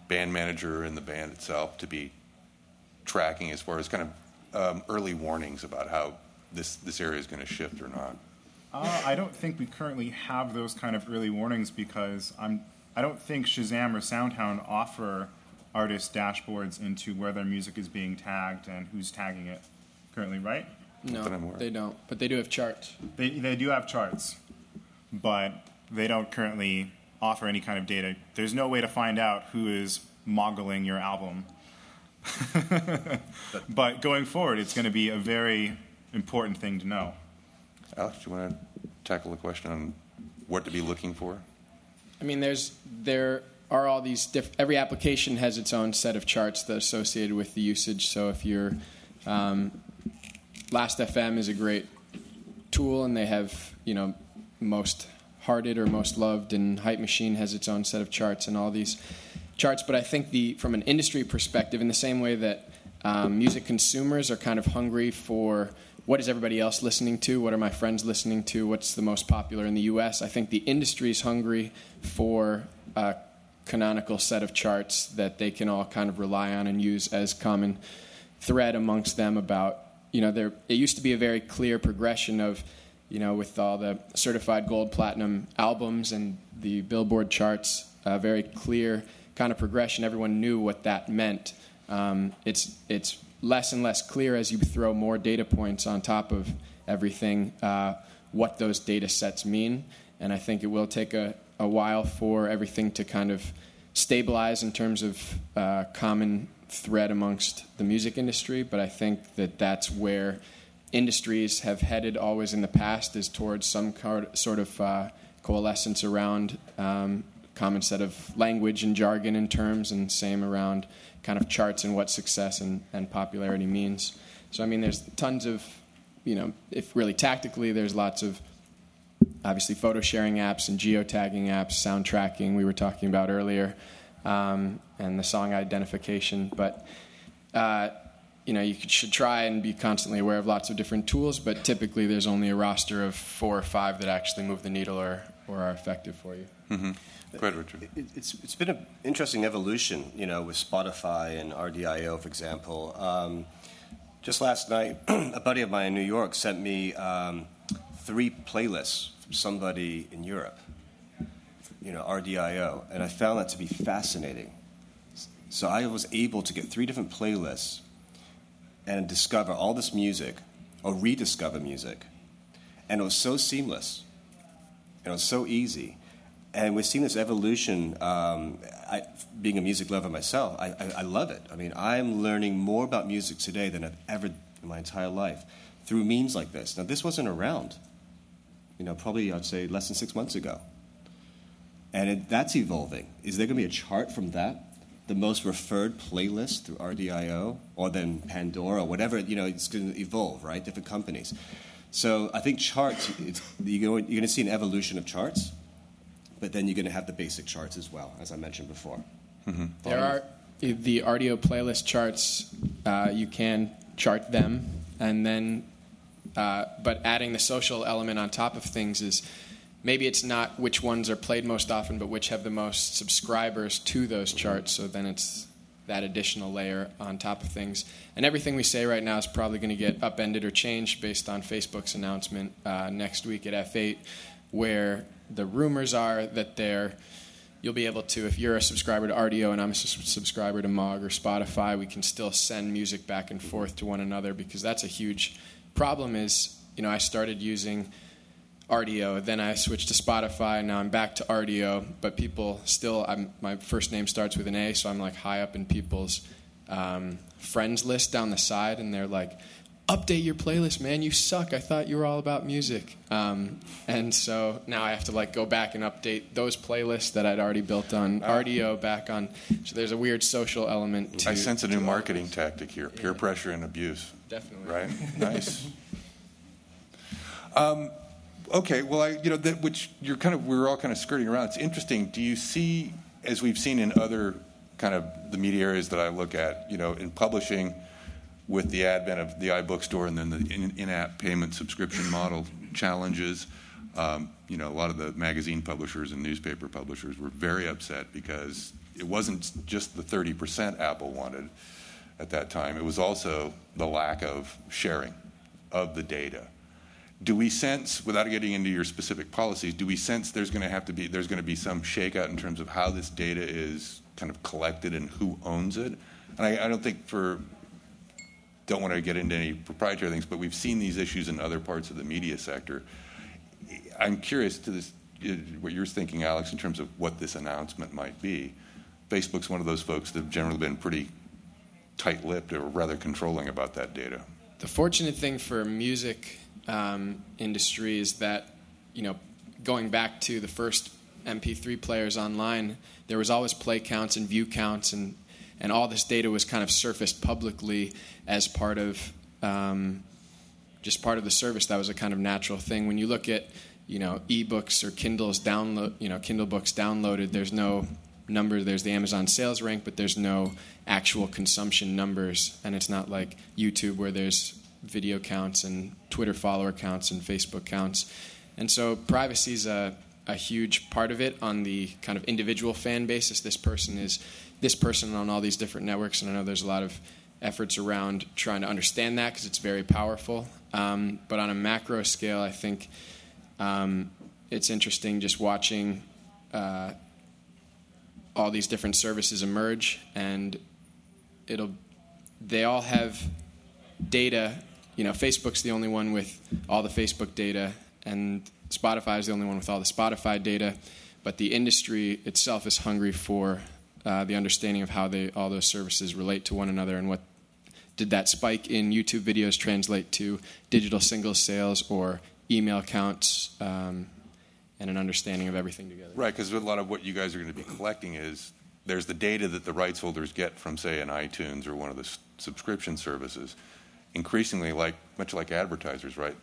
band manager in the band itself to be tracking as far as kind of um, early warnings about how this this area is going to shift or not uh, i don't think we currently have those kind of early warnings because i'm i don't think shazam or soundhound offer artist dashboards into where their music is being tagged and who's tagging it currently, right? No, they don't. But they do have charts. They, they do have charts, but they don't currently offer any kind of data. There's no way to find out who is moggling your album. but going forward, it's going to be a very important thing to know. Alex, do you want to tackle the question on what to be looking for? I mean, there's there are all these diff- every application has its own set of charts that are associated with the usage. So if your um, Last FM is a great Tool, and they have you know most hearted or most loved, and Hype Machine has its own set of charts and all these charts. But I think the from an industry perspective, in the same way that um, music consumers are kind of hungry for what is everybody else listening to? What are my friends listening to? What's the most popular in the U.S.? I think the industry is hungry for a canonical set of charts that they can all kind of rely on and use as common thread amongst them about you know there it used to be a very clear progression of you know with all the certified gold platinum albums and the billboard charts a very clear kind of progression everyone knew what that meant um, it's it's less and less clear as you throw more data points on top of everything uh, what those data sets mean. And I think it will take a, a while for everything to kind of stabilize in terms of uh, common thread amongst the music industry. But I think that that's where industries have headed always in the past is towards some sort of uh, coalescence around um, common set of language and jargon and terms, and same around kind of charts and what success and, and popularity means. So, I mean, there's tons of, you know, if really tactically, there's lots of obviously photo sharing apps and geotagging apps, sound tracking we were talking about earlier, um, and the song identification. But, uh, you know, you should try and be constantly aware of lots of different tools, but typically there's only a roster of four or five that actually move the needle or, or are effective for you. Mm-hmm. Go ahead, Richard. It, it's, it's been an interesting evolution, you know, with Spotify and RDIO, for example. Um, just last night, a buddy of mine in New York sent me um, three playlists from somebody in Europe, you know, RDIO, and I found that to be fascinating. So I was able to get three different playlists and discover all this music, or rediscover music, and it was so seamless. And it was so easy and we're seeing this evolution. Um, I, being a music lover myself, I, I, I, love it. I mean, I'm learning more about music today than I've ever in my entire life through means like this. Now, this wasn't around, you know, probably I'd say less than six months ago. And it, that's evolving. Is there going to be a chart from that? The most referred playlist through RDIO or then Pandora or whatever, you know, it's going to evolve, right? Different companies. So I think charts, you're going, you're going to see an evolution of charts but then you're going to have the basic charts as well, as I mentioned before. Mm-hmm. There are the RDIO playlist charts. Uh, you can chart them, and then, uh, but adding the social element on top of things is maybe it's not which ones are played most often, but which have the most subscribers to those charts. So then it's that additional layer on top of things. And everything we say right now is probably going to get upended or changed based on Facebook's announcement uh, next week at F8, where the rumors are that they're you'll be able to if you're a subscriber to RDIO and I'm a subscriber to Mog or Spotify, we can still send music back and forth to one another because that's a huge problem. Is you know I started using RDIO, then I switched to Spotify, now I'm back to RDIO. But people still, I'm, my first name starts with an A, so I'm like high up in people's um, friends list down the side, and they're like, update your playlist, man. You suck. I thought you were all about music. Um, and so now I have to like go back and update those playlists that I'd already built on uh, RDIO back on. So there's a weird social element to. I sense a new marketing tactic here: peer yeah. pressure and abuse. Definitely. Right. nice. Um, okay. Well, I you know that which you're kind of we're all kind of skirting around. It's interesting. Do you see, as we've seen in other kind of the media areas that I look at, you know, in publishing with the advent of the iBookstore and then the in-app payment subscription model challenges, um, you know, a lot of the magazine publishers and newspaper publishers were very upset because it wasn't just the 30% Apple wanted at that time. It was also the lack of sharing of the data. Do we sense, without getting into your specific policies, do we sense there's going to have to be there's going to be some shakeout in terms of how this data is kind of collected and who owns it? And I, I don't think for don't want to get into any proprietary things, but we've seen these issues in other parts of the media sector. I'm curious to this, what you're thinking, Alex, in terms of what this announcement might be. Facebook's one of those folks that have generally been pretty tight-lipped or rather controlling about that data. The fortunate thing for music um, industry is that you know, going back to the first MP3 players online, there was always play counts and view counts and and all this data was kind of surfaced publicly as part of um, just part of the service. That was a kind of natural thing. When you look at you know ebooks or Kindles download, you know Kindle books downloaded, there's no number. There's the Amazon sales rank, but there's no actual consumption numbers, and it's not like YouTube where there's video counts and Twitter follower counts and Facebook counts. And so privacy is a, a huge part of it on the kind of individual fan basis. This person is this person on all these different networks, and I know there's a lot of efforts around trying to understand that because it's very powerful. Um, but on a macro scale, I think um, it's interesting just watching uh, all these different services emerge, and it'll they all have data. You know, Facebook's the only one with all the Facebook data, and Spotify is the only one with all the Spotify data. But the industry itself is hungry for uh, the understanding of how they all those services relate to one another and what did that spike in YouTube videos translate to digital single sales or email counts um, and an understanding of everything together. Right, because a lot of what you guys are going to be collecting is there's the data that the rights holders get from, say, an iTunes or one of the s- subscription services. Increasingly, like much like advertisers, right?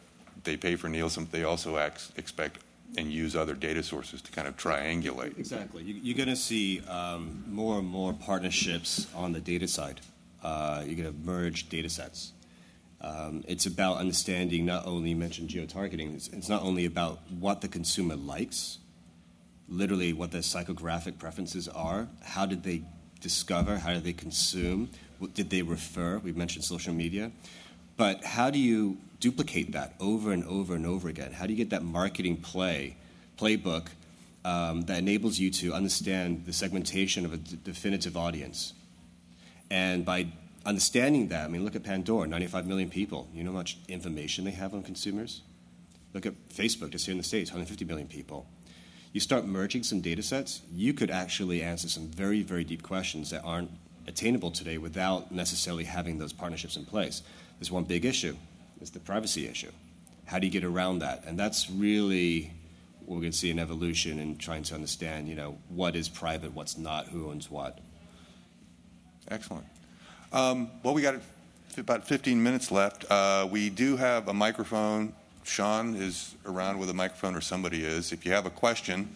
They pay for Nielsen. They also ex- expect and use other data sources to kind of triangulate. Exactly. You, you're going to see um, more and more partnerships on the data side. Uh, you're going to merge data sets. Um, it's about understanding not only, you mentioned geo-targeting, it's, it's not only about what the consumer likes, literally what their psychographic preferences are, how did they discover, how did they consume, what did they refer, we mentioned social media, but how do you duplicate that over and over and over again? How do you get that marketing play, playbook um, that enables you to understand the segmentation of a d- definitive audience? And by understanding that, I mean, look at Pandora, 95 million people. You know how much information they have on consumers? Look at Facebook, just here in the States, 150 million people. You start merging some data sets, you could actually answer some very, very deep questions that aren't attainable today without necessarily having those partnerships in place. There's one big issue, it's the privacy issue. How do you get around that? And that's really what we're going to see an evolution in trying to understand, you know, what is private, what's not, who owns what. Excellent. Um, well, we got about 15 minutes left. Uh, we do have a microphone. Sean is around with a microphone, or somebody is. If you have a question,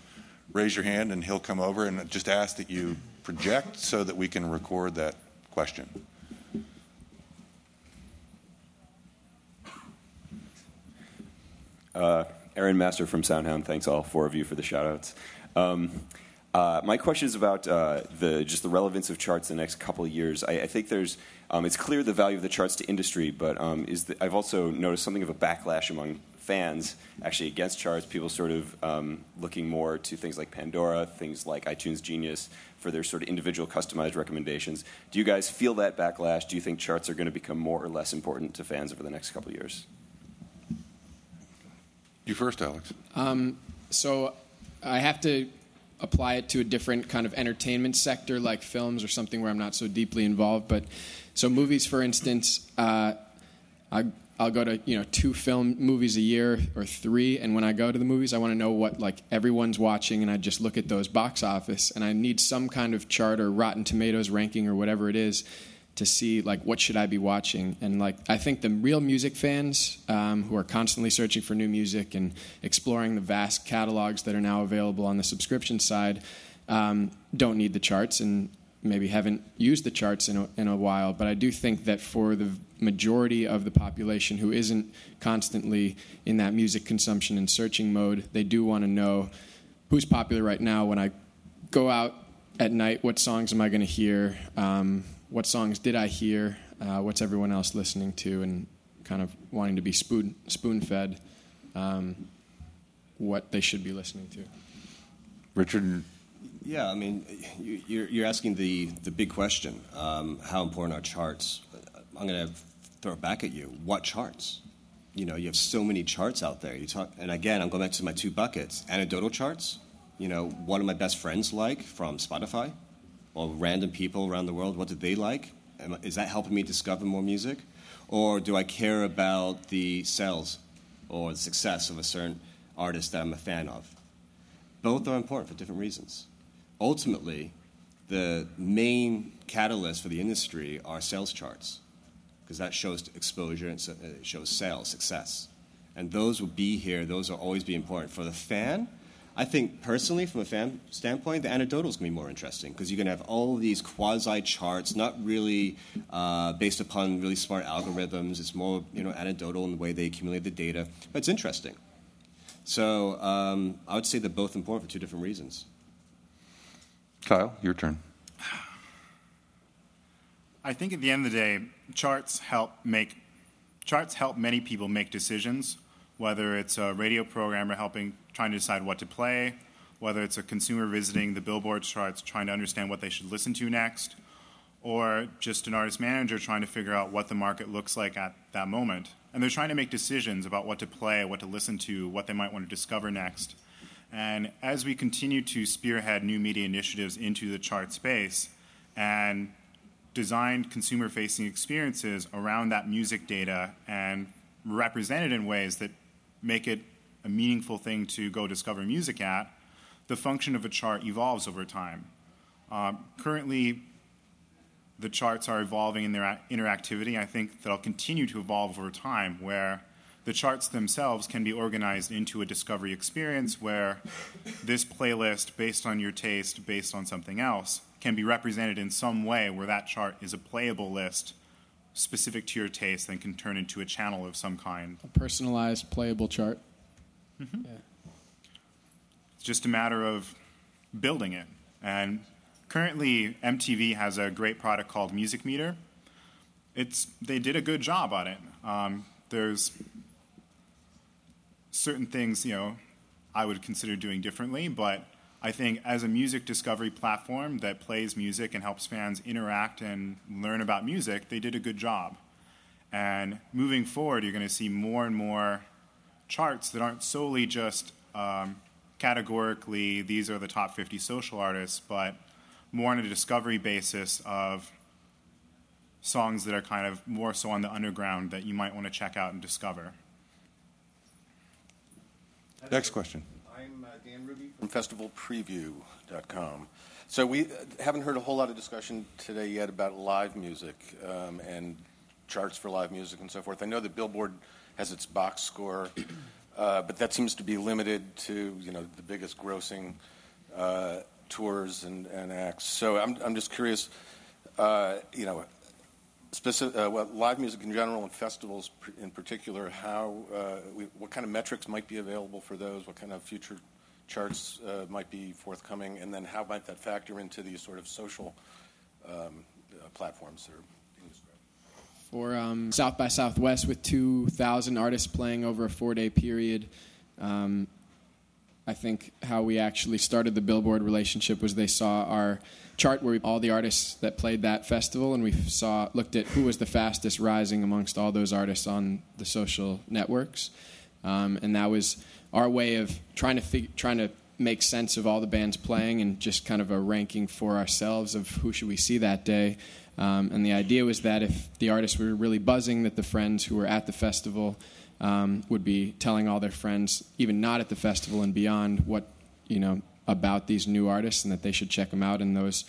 raise your hand and he'll come over and just ask that you project so that we can record that question. Uh, Aaron Master from Soundhound. Thanks all four of you for the shout outs. Um, uh, my question is about uh, the just the relevance of charts in the next couple of years. I, I think there's um, it's clear the value of the charts to industry, but um, is the, I've also noticed something of a backlash among fans actually against charts. People sort of um, looking more to things like Pandora, things like iTunes Genius for their sort of individual customized recommendations. Do you guys feel that backlash? Do you think charts are going to become more or less important to fans over the next couple of years? You first, Alex. Um, so I have to apply it to a different kind of entertainment sector like films or something where I'm not so deeply involved. But so movies, for instance, uh, I, I'll go to you know two film movies a year or three, and when I go to the movies, I want to know what like everyone's watching, and I just look at those box office, and I need some kind of chart or Rotten Tomatoes ranking or whatever it is to see like what should I be watching? And like I think the real music fans um, who are constantly searching for new music and exploring the vast catalogs that are now available on the subscription side um, don't need the charts and maybe haven't used the charts in a, in a while. But I do think that for the majority of the population who isn't constantly in that music consumption and searching mode they do want to know who's popular right now. When I go out at night what songs am I going to hear? Um, what songs did I hear? Uh, what's everyone else listening to? And kind of wanting to be spoon spoon fed um, what they should be listening to. Richard. Yeah, I mean, you- you're, you're asking the, the big question um, how important are charts? I'm going to throw it back at you. What charts? You know, you have so many charts out there. You talk, and again, I'm going back to my two buckets anecdotal charts. You know, what do my best friends like from Spotify? Or random people around the world, what do they like? Is that helping me discover more music? Or do I care about the sales or the success of a certain artist that I'm a fan of? Both are important for different reasons. Ultimately, the main catalyst for the industry are sales charts. because that shows exposure and it shows sales success. And those will be here. Those will always be important for the fan. I think personally, from a fan standpoint, the anecdotal is going to be more interesting because you're going to have all these quasi charts, not really uh, based upon really smart algorithms. It's more you know anecdotal in the way they accumulate the data, but it's interesting. So um, I would say they're both important for two different reasons. Kyle, your turn. I think at the end of the day, charts help make charts help many people make decisions, whether it's a radio programmer helping trying to decide what to play, whether it's a consumer visiting the Billboard charts trying to understand what they should listen to next, or just an artist manager trying to figure out what the market looks like at that moment. And they're trying to make decisions about what to play, what to listen to, what they might want to discover next. And as we continue to spearhead new media initiatives into the chart space and design consumer facing experiences around that music data and represent it in ways that make it a meaningful thing to go discover music at, the function of a chart evolves over time. Um, currently, the charts are evolving in their interactivity. I think that'll continue to evolve over time, where the charts themselves can be organized into a discovery experience where this playlist, based on your taste, based on something else, can be represented in some way where that chart is a playable list specific to your taste then can turn into a channel of some kind. A personalized, playable chart. Mm-hmm. Yeah. It's just a matter of building it. And currently, MTV has a great product called Music Meter. It's, they did a good job on it. Um, there's certain things, you know, I would consider doing differently, but I think as a music discovery platform that plays music and helps fans interact and learn about music, they did a good job. And moving forward, you're going to see more and more charts that aren't solely just um, categorically these are the top 50 social artists, but more on a discovery basis of songs that are kind of more so on the underground that you might want to check out and discover. Next question. Dan Ruby from FestivalPreview.com. So we uh, haven't heard a whole lot of discussion today yet about live music um, and charts for live music and so forth. I know that Billboard has its box score, uh, but that seems to be limited to you know the biggest grossing uh, tours and, and, acts. So I'm I'm just curious, uh, you know, specific, uh, live music in general and festivals in particular, how, uh, we, what kind of metrics might be available for those? What kind of future charts uh, might be forthcoming? And then how might that factor into these sort of social um, uh, platforms that are being described? For um, South by Southwest, with 2,000 artists playing over a four day period, um, I think how we actually started the Billboard relationship was they saw our chart where we, all the artists that played that festival, and we saw looked at who was the fastest rising amongst all those artists on the social networks, um, and that was our way of trying to fig- trying to make sense of all the bands playing and just kind of a ranking for ourselves of who should we see that day. Um, and the idea was that if the artists were really buzzing, that the friends who were at the festival um, would be telling all their friends, even not at the festival and beyond, what you know about these new artists and that they should check them out. And those,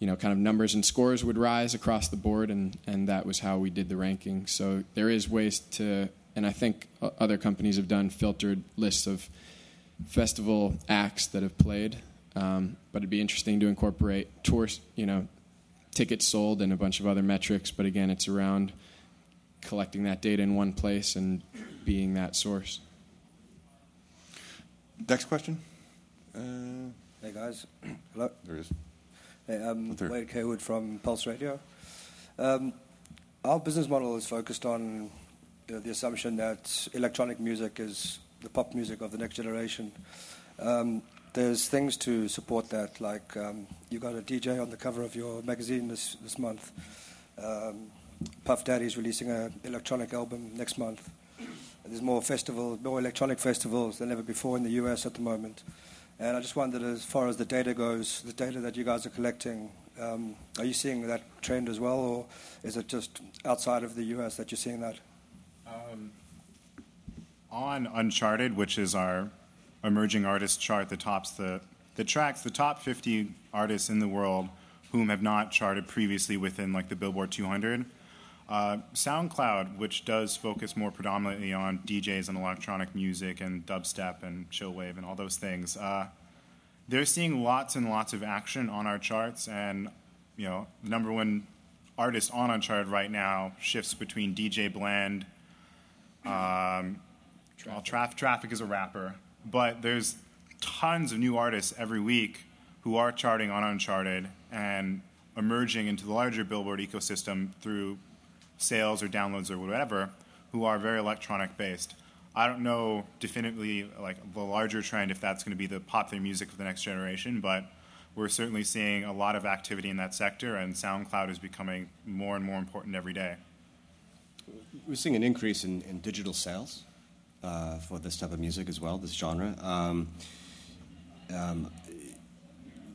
you know, kind of numbers and scores would rise across the board, and and that was how we did the ranking. So there is ways to, and I think other companies have done filtered lists of festival acts that have played. Um, but it'd be interesting to incorporate tours, you know, tickets sold and a bunch of other metrics. But again, it's around collecting that data in one place and being that source. Next question. Uh, hey guys, hello. There is. Hey, I'm Wade Kaywood from Pulse Radio. Um, our business model is focused on the, assumption that electronic music is the pop music of the next generation. Um, there's things to support that, like um, you got a DJ on the cover of your magazine this this month. Um, Puff Daddy is releasing an electronic album next month. There's more festivals, more electronic festivals than ever before in the US at the moment. And I just wondered, as far as the data goes, the data that you guys are collecting, um, are you seeing that trend as well, or is it just outside of the US that you're seeing that? Um, on Uncharted, which is our emerging artist chart that tops the that tracks the top 50 artists in the world whom have not charted previously within like the Billboard 200. Uh, SoundCloud, which does focus more predominantly on DJs and electronic music and dubstep and chillwave and all those things, uh, they're seeing lots and lots of action on our charts. And you know, the number one artist on Uncharted right now shifts between DJ Blend. Um, traffic. Well, Traf- traffic is a rapper, but there's tons of new artists every week who are charting on Uncharted and emerging into the larger Billboard ecosystem through sales or downloads or whatever who are very electronic based. I don't know definitively like the larger trend if that's going to be the popular music of the next generation, but we're certainly seeing a lot of activity in that sector, and SoundCloud is becoming more and more important every day. We're seeing an increase in, in digital sales uh, for this type of music as well, this genre. Um, um,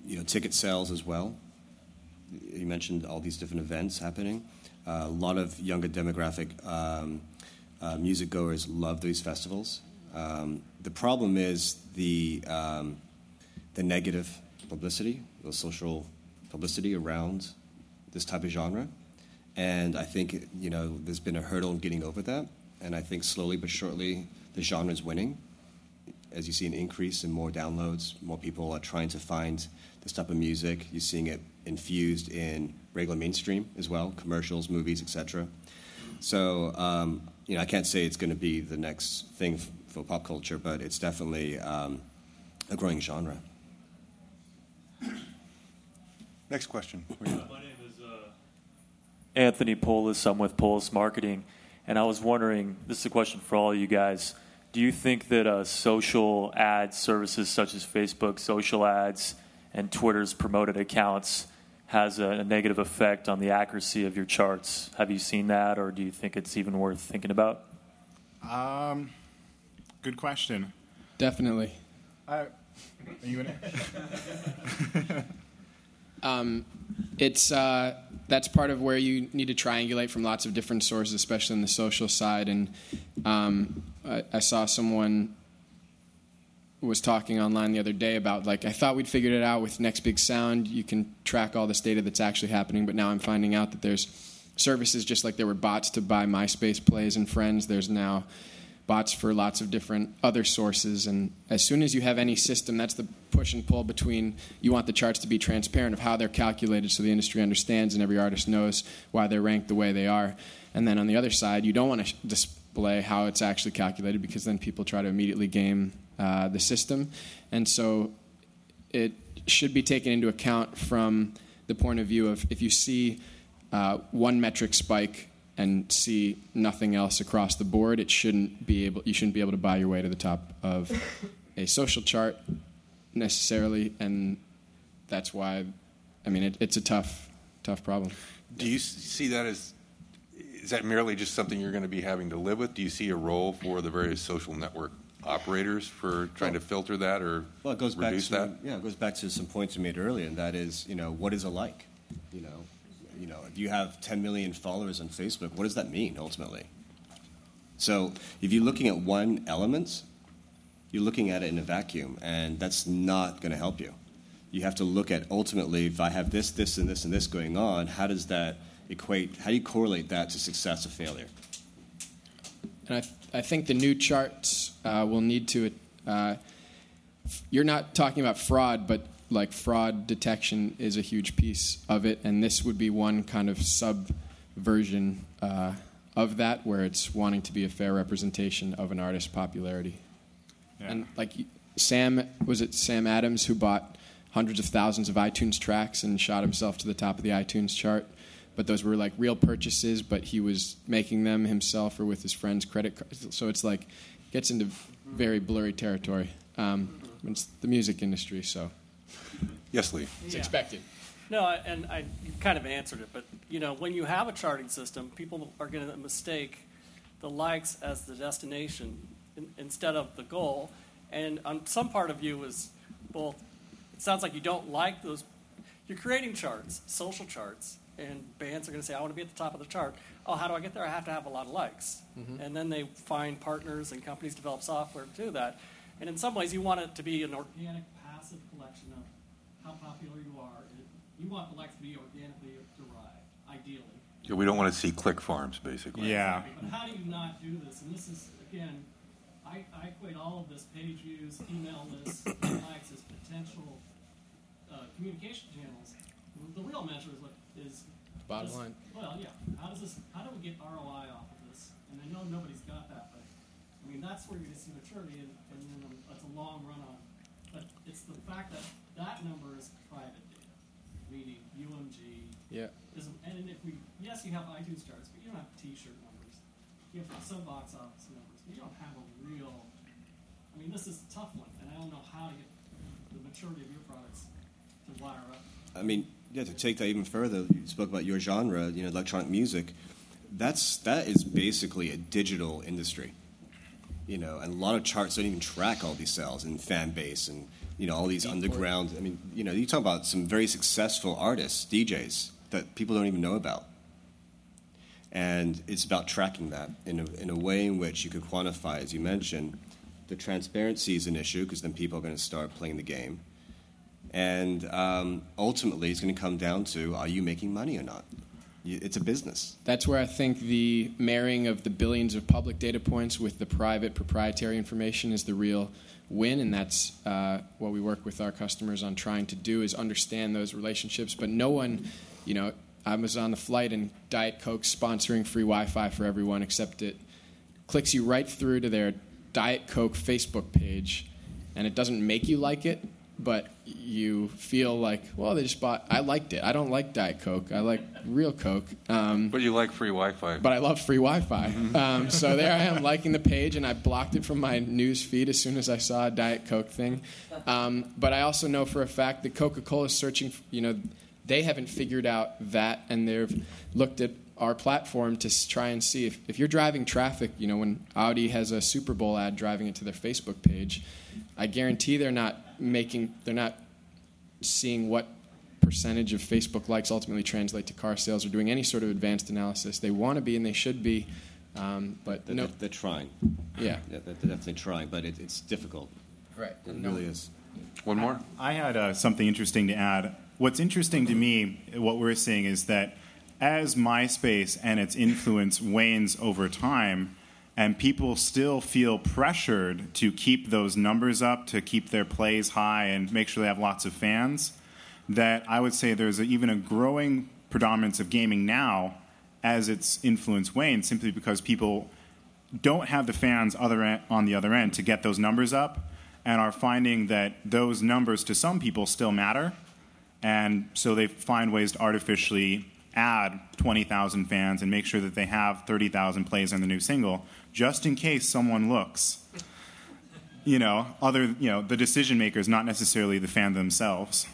you know, ticket sales as well. You mentioned all these different events happening. Uh, a lot of younger demographic um, uh, music goers love these festivals. Um, the problem is the um, the negative publicity, the social publicity around this type of genre, and I think you know there's been a hurdle in getting over that. And I think slowly but surely the genre is winning. As you see an increase in more downloads, more people are trying to find this type of music. You're seeing it infused in regular mainstream as well, commercials, movies, etc. So, um, you know, I can't say it's going to be the next thing f- for pop culture, but it's definitely um, a growing genre. Next question. My name is uh, Anthony Polis. I'm with Polis Marketing, and I was wondering. This is a question for all of you guys. Do you think that uh, social ad services such as Facebook social ads and Twitter's promoted accounts has a, a, negative effect on the accuracy of your charts. Have you seen that, or do you think it's even worth thinking about? Um, good question. Definitely. are you in it? um, it's uh, that's part of where you need to triangulate from lots of different sources, especially on the social side. And um, I, I saw someone was talking online the other day about like I thought we'd figured it out with Next Big Sound. You can track all this data that's actually happening, but now I'm finding out that there's services just like there were bots to buy MySpace plays and friends. There's now bots for lots of different other sources. And as soon as you have any system, that's the push and pull between you want the charts to be transparent of how they're calculated so the industry understands and every artist knows why they're ranked the way they are. And then on the other side, you don't want to display how it's actually calculated because then people try to immediately game uh, the system. And so it should be taken into account from the point of view of if you see uh, one metric spike and see nothing else across the board, it shouldn't be able you shouldn't be able to buy your way to the top of a social chart necessarily, and that's why I mean it, it's a tough tough problem. Do you see that as is that merely just something you're going to be having to live with? Do you see a role for the various social network operators for trying well, to filter that or well, it goes reduce back to, that? Yeah, it goes back to some points you made earlier, and that is, you know, what is it like? You know, you know, if you have 10 million followers on Facebook, what does that mean ultimately? So if you're looking at one element, you're looking at it in a vacuum, and that's not going to help you. You have to look at ultimately, if I have this, this, and this, and this going on, how does that equate? How do you correlate that to success or failure? And I, th- I think the new charts uh, will need to. Uh, you're not talking about fraud, but like fraud detection is a huge piece of it, and this would be one kind of sub version uh, of that, where it's wanting to be a fair representation of an artist's popularity. Yeah. And like Sam, was it Sam Adams who bought hundreds of thousands of iTunes tracks and shot himself to the top of the iTunes chart? but those were like real purchases, but he was making them himself or with his friend's credit card. So it's like gets into very blurry territory. Um, it's the music industry, so. Yes, Lee. It's yeah. expected. No, and I you kind of answered it, but you know when you have a charting system, people are going to mistake the likes as the destination in, instead of the goal. And on some part of you is both. It sounds like you don't like those. You're creating charts, social charts, and bands are going to say, I want to be at the top of the chart. Oh, how do I get there? I have to have a lot of likes. Mm-hmm. And then they find partners and companies develop software to do that. And in some ways, you want it to be an organic, passive collection of how popular you are. You want the likes to be organically derived, ideally. Yeah, we don't want to see click farms, basically. Yeah. But how do you not do this? And this is, again, I, I equate all of this page views, email lists, likes as potential uh, communication channels. The real measure is what is Bottom does- line. Well, yeah. How does this? How do we get ROI off of this? And I know nobody's got that, but I mean that's where you're going to see maturity, and, and then um, that's a long run on. But it's the fact that that number is private data, meaning UMG. Yeah. Isn't, and if we yes, you have iTunes charts, but you don't have T-shirt numbers. You have some box office numbers, but you don't have a real. I mean, this is a tough one, and I don't know how to get the maturity of your products to wire up. I mean, yeah, to take that even further, you spoke about your genre, you know, electronic music. That's that is basically a digital industry. You know, and a lot of charts don't even track all these sales and fan base and you know all these underground. I mean, you know, you talk about some very successful artists, DJs that people don't even know about. And it's about tracking that in a, in a way in which you could quantify, as you mentioned, the transparency is an issue because then people are going to start playing the game. And um, ultimately, it's going to come down to are you making money or not? It's a business. That's where I think the marrying of the billions of public data points with the private proprietary information is the real win, and that's uh, what we work with our customers on trying to do is understand those relationships. But no one, you know, I was on the flight and Diet Coke sponsoring free Wi-Fi for everyone, except it clicks you right through to their Diet Coke Facebook page, and it doesn't make you like it, but you feel like, well, they just bought. I liked it. I don't like Diet Coke. I like real Coke. Um, But you like free Wi-Fi. but I love free Wi-Fi. Um, so there I am liking the page, and I blocked it from my news feed as soon as I saw a Diet Coke thing. Um, but I also know for a fact that Coca-Cola is searching. you know, they haven't figured out that, and they've looked at our platform to try and see if, if you're driving traffic. You know, when Audi has a Super Bowl ad driving it to their Facebook page, I guarantee they're not making. They're not seeing what percentage of Facebook likes ultimately translate to car sales or doing any sort of advanced analysis. They want to be and they should be, um, but They're, no. they're, they're trying. Yeah. they're, they're definitely trying, but it, it's difficult. Right. It No. really is. One more. I had uh, something interesting to add. What's interesting to me, what we're seeing is that as MySpace and its influence wanes over time, and people still feel pressured to keep those numbers up, to keep their plays high, and make sure they have lots of fans, that I would say there's a, even a growing predominance of gaming now as its influence wanes, simply because people don't have the fans other en- on the other end to get those numbers up and are finding that those numbers to some people still matter and so they find ways to artificially add 20,000 fans and make sure that they have 30,000 plays on the new single just in case someone looks you know other you know the decision makers not necessarily the fan themselves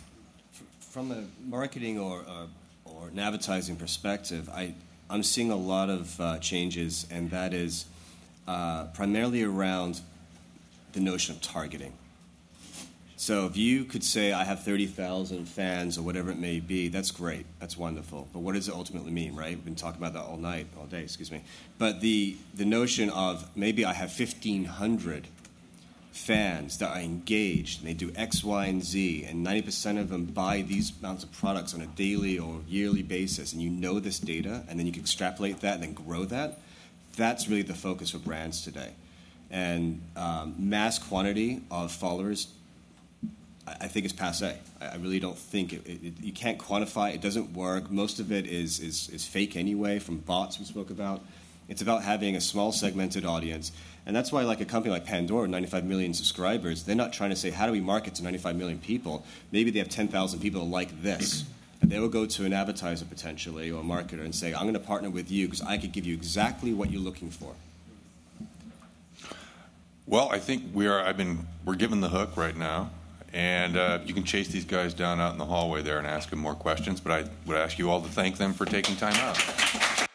From a marketing or, or, or an advertising perspective, I, I'm seeing a lot of uh, changes, and that is uh, primarily around the notion of targeting. So if you could say, I have 30,000 fans or whatever it may be, that's great. That's wonderful. But what does it ultimately mean, right? We've been talking about that all night, all day, excuse me. But the, the notion of maybe I have 1,500 fans that are engaged and they do X, Y, and Z, and 90% of them buy these amounts of products on a daily or yearly basis, and you know this data, and then you can extrapolate that and then grow that, that's really the focus for brands today. And um, mass quantity of followers, I, think, it's passe. I, really don't think it, it, it, you can't quantify. It doesn't work. Most of it is, is, is fake anyway, from bots we spoke about. It's about having a small segmented audience. And that's why, like a company like Pandora, 95 million subscribers, they're not trying to say, how do we market to 95 million people? Maybe they have 10,000 people like this. And they will go to an advertiser potentially or a marketer and say, I'm going to partner with you because I could give you exactly what you're looking for. Well, I think we are. I've been. We're given the hook right now, and uh, you can chase these guys down out in the hallway there and ask them more questions. But I would ask you all to thank them for taking time out.